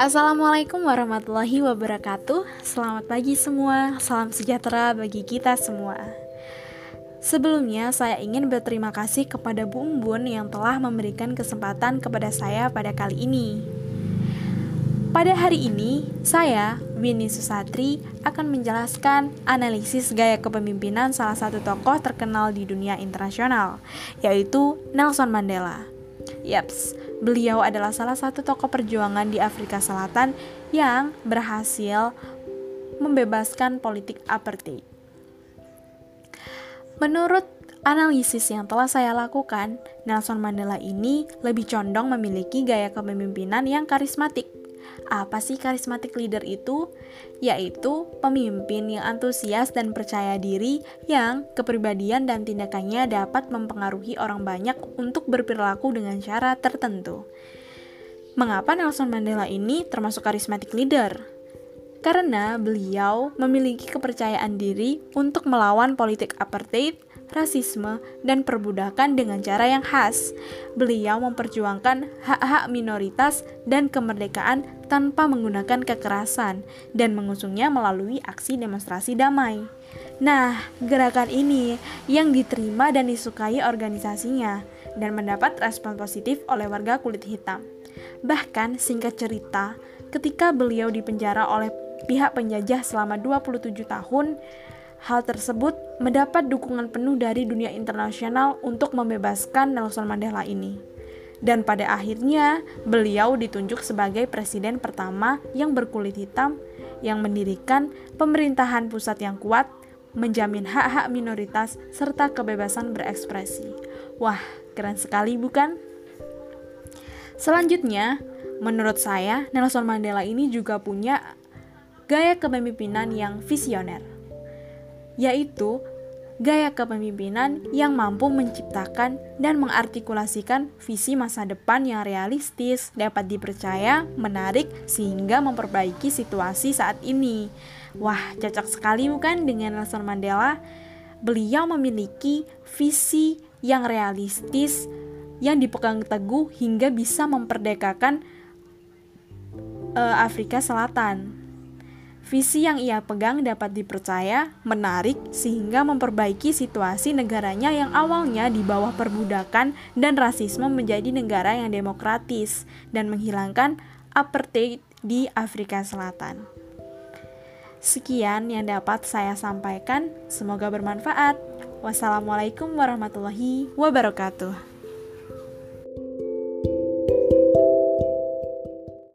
Assalamualaikum warahmatullahi wabarakatuh. Selamat pagi semua. Salam sejahtera bagi kita semua. Sebelumnya, saya ingin berterima kasih kepada Bu Umbun yang telah memberikan kesempatan kepada saya pada kali ini. Pada hari ini, saya, Winnie Susatri, akan menjelaskan analisis gaya kepemimpinan salah satu tokoh terkenal di dunia internasional, yaitu Nelson Mandela. Yaps, beliau adalah salah satu tokoh perjuangan di Afrika Selatan yang berhasil membebaskan politik apartheid. Menurut analisis yang telah saya lakukan, Nelson Mandela ini lebih condong memiliki gaya kepemimpinan yang karismatik apa sih karismatik leader itu? Yaitu pemimpin yang antusias dan percaya diri yang kepribadian dan tindakannya dapat mempengaruhi orang banyak untuk berperilaku dengan cara tertentu. Mengapa Nelson Mandela ini termasuk karismatik leader? Karena beliau memiliki kepercayaan diri untuk melawan politik apartheid rasisme, dan perbudakan dengan cara yang khas. Beliau memperjuangkan hak-hak minoritas dan kemerdekaan tanpa menggunakan kekerasan dan mengusungnya melalui aksi demonstrasi damai. Nah, gerakan ini yang diterima dan disukai organisasinya dan mendapat respon positif oleh warga kulit hitam. Bahkan singkat cerita, ketika beliau dipenjara oleh pihak penjajah selama 27 tahun, Hal tersebut mendapat dukungan penuh dari dunia internasional untuk membebaskan Nelson Mandela ini. Dan pada akhirnya, beliau ditunjuk sebagai presiden pertama yang berkulit hitam yang mendirikan pemerintahan pusat yang kuat, menjamin hak-hak minoritas serta kebebasan berekspresi. Wah, keren sekali bukan? Selanjutnya, menurut saya Nelson Mandela ini juga punya gaya kepemimpinan yang visioner yaitu gaya kepemimpinan yang mampu menciptakan dan mengartikulasikan visi masa depan yang realistis, dapat dipercaya, menarik, sehingga memperbaiki situasi saat ini. Wah, cocok sekali bukan dengan Nelson Mandela? Beliau memiliki visi yang realistis yang dipegang teguh hingga bisa memperdekakan uh, Afrika Selatan. Visi yang ia pegang dapat dipercaya, menarik, sehingga memperbaiki situasi negaranya yang awalnya di bawah perbudakan dan rasisme menjadi negara yang demokratis dan menghilangkan apartheid di Afrika Selatan. Sekian yang dapat saya sampaikan, semoga bermanfaat. Wassalamualaikum warahmatullahi wabarakatuh.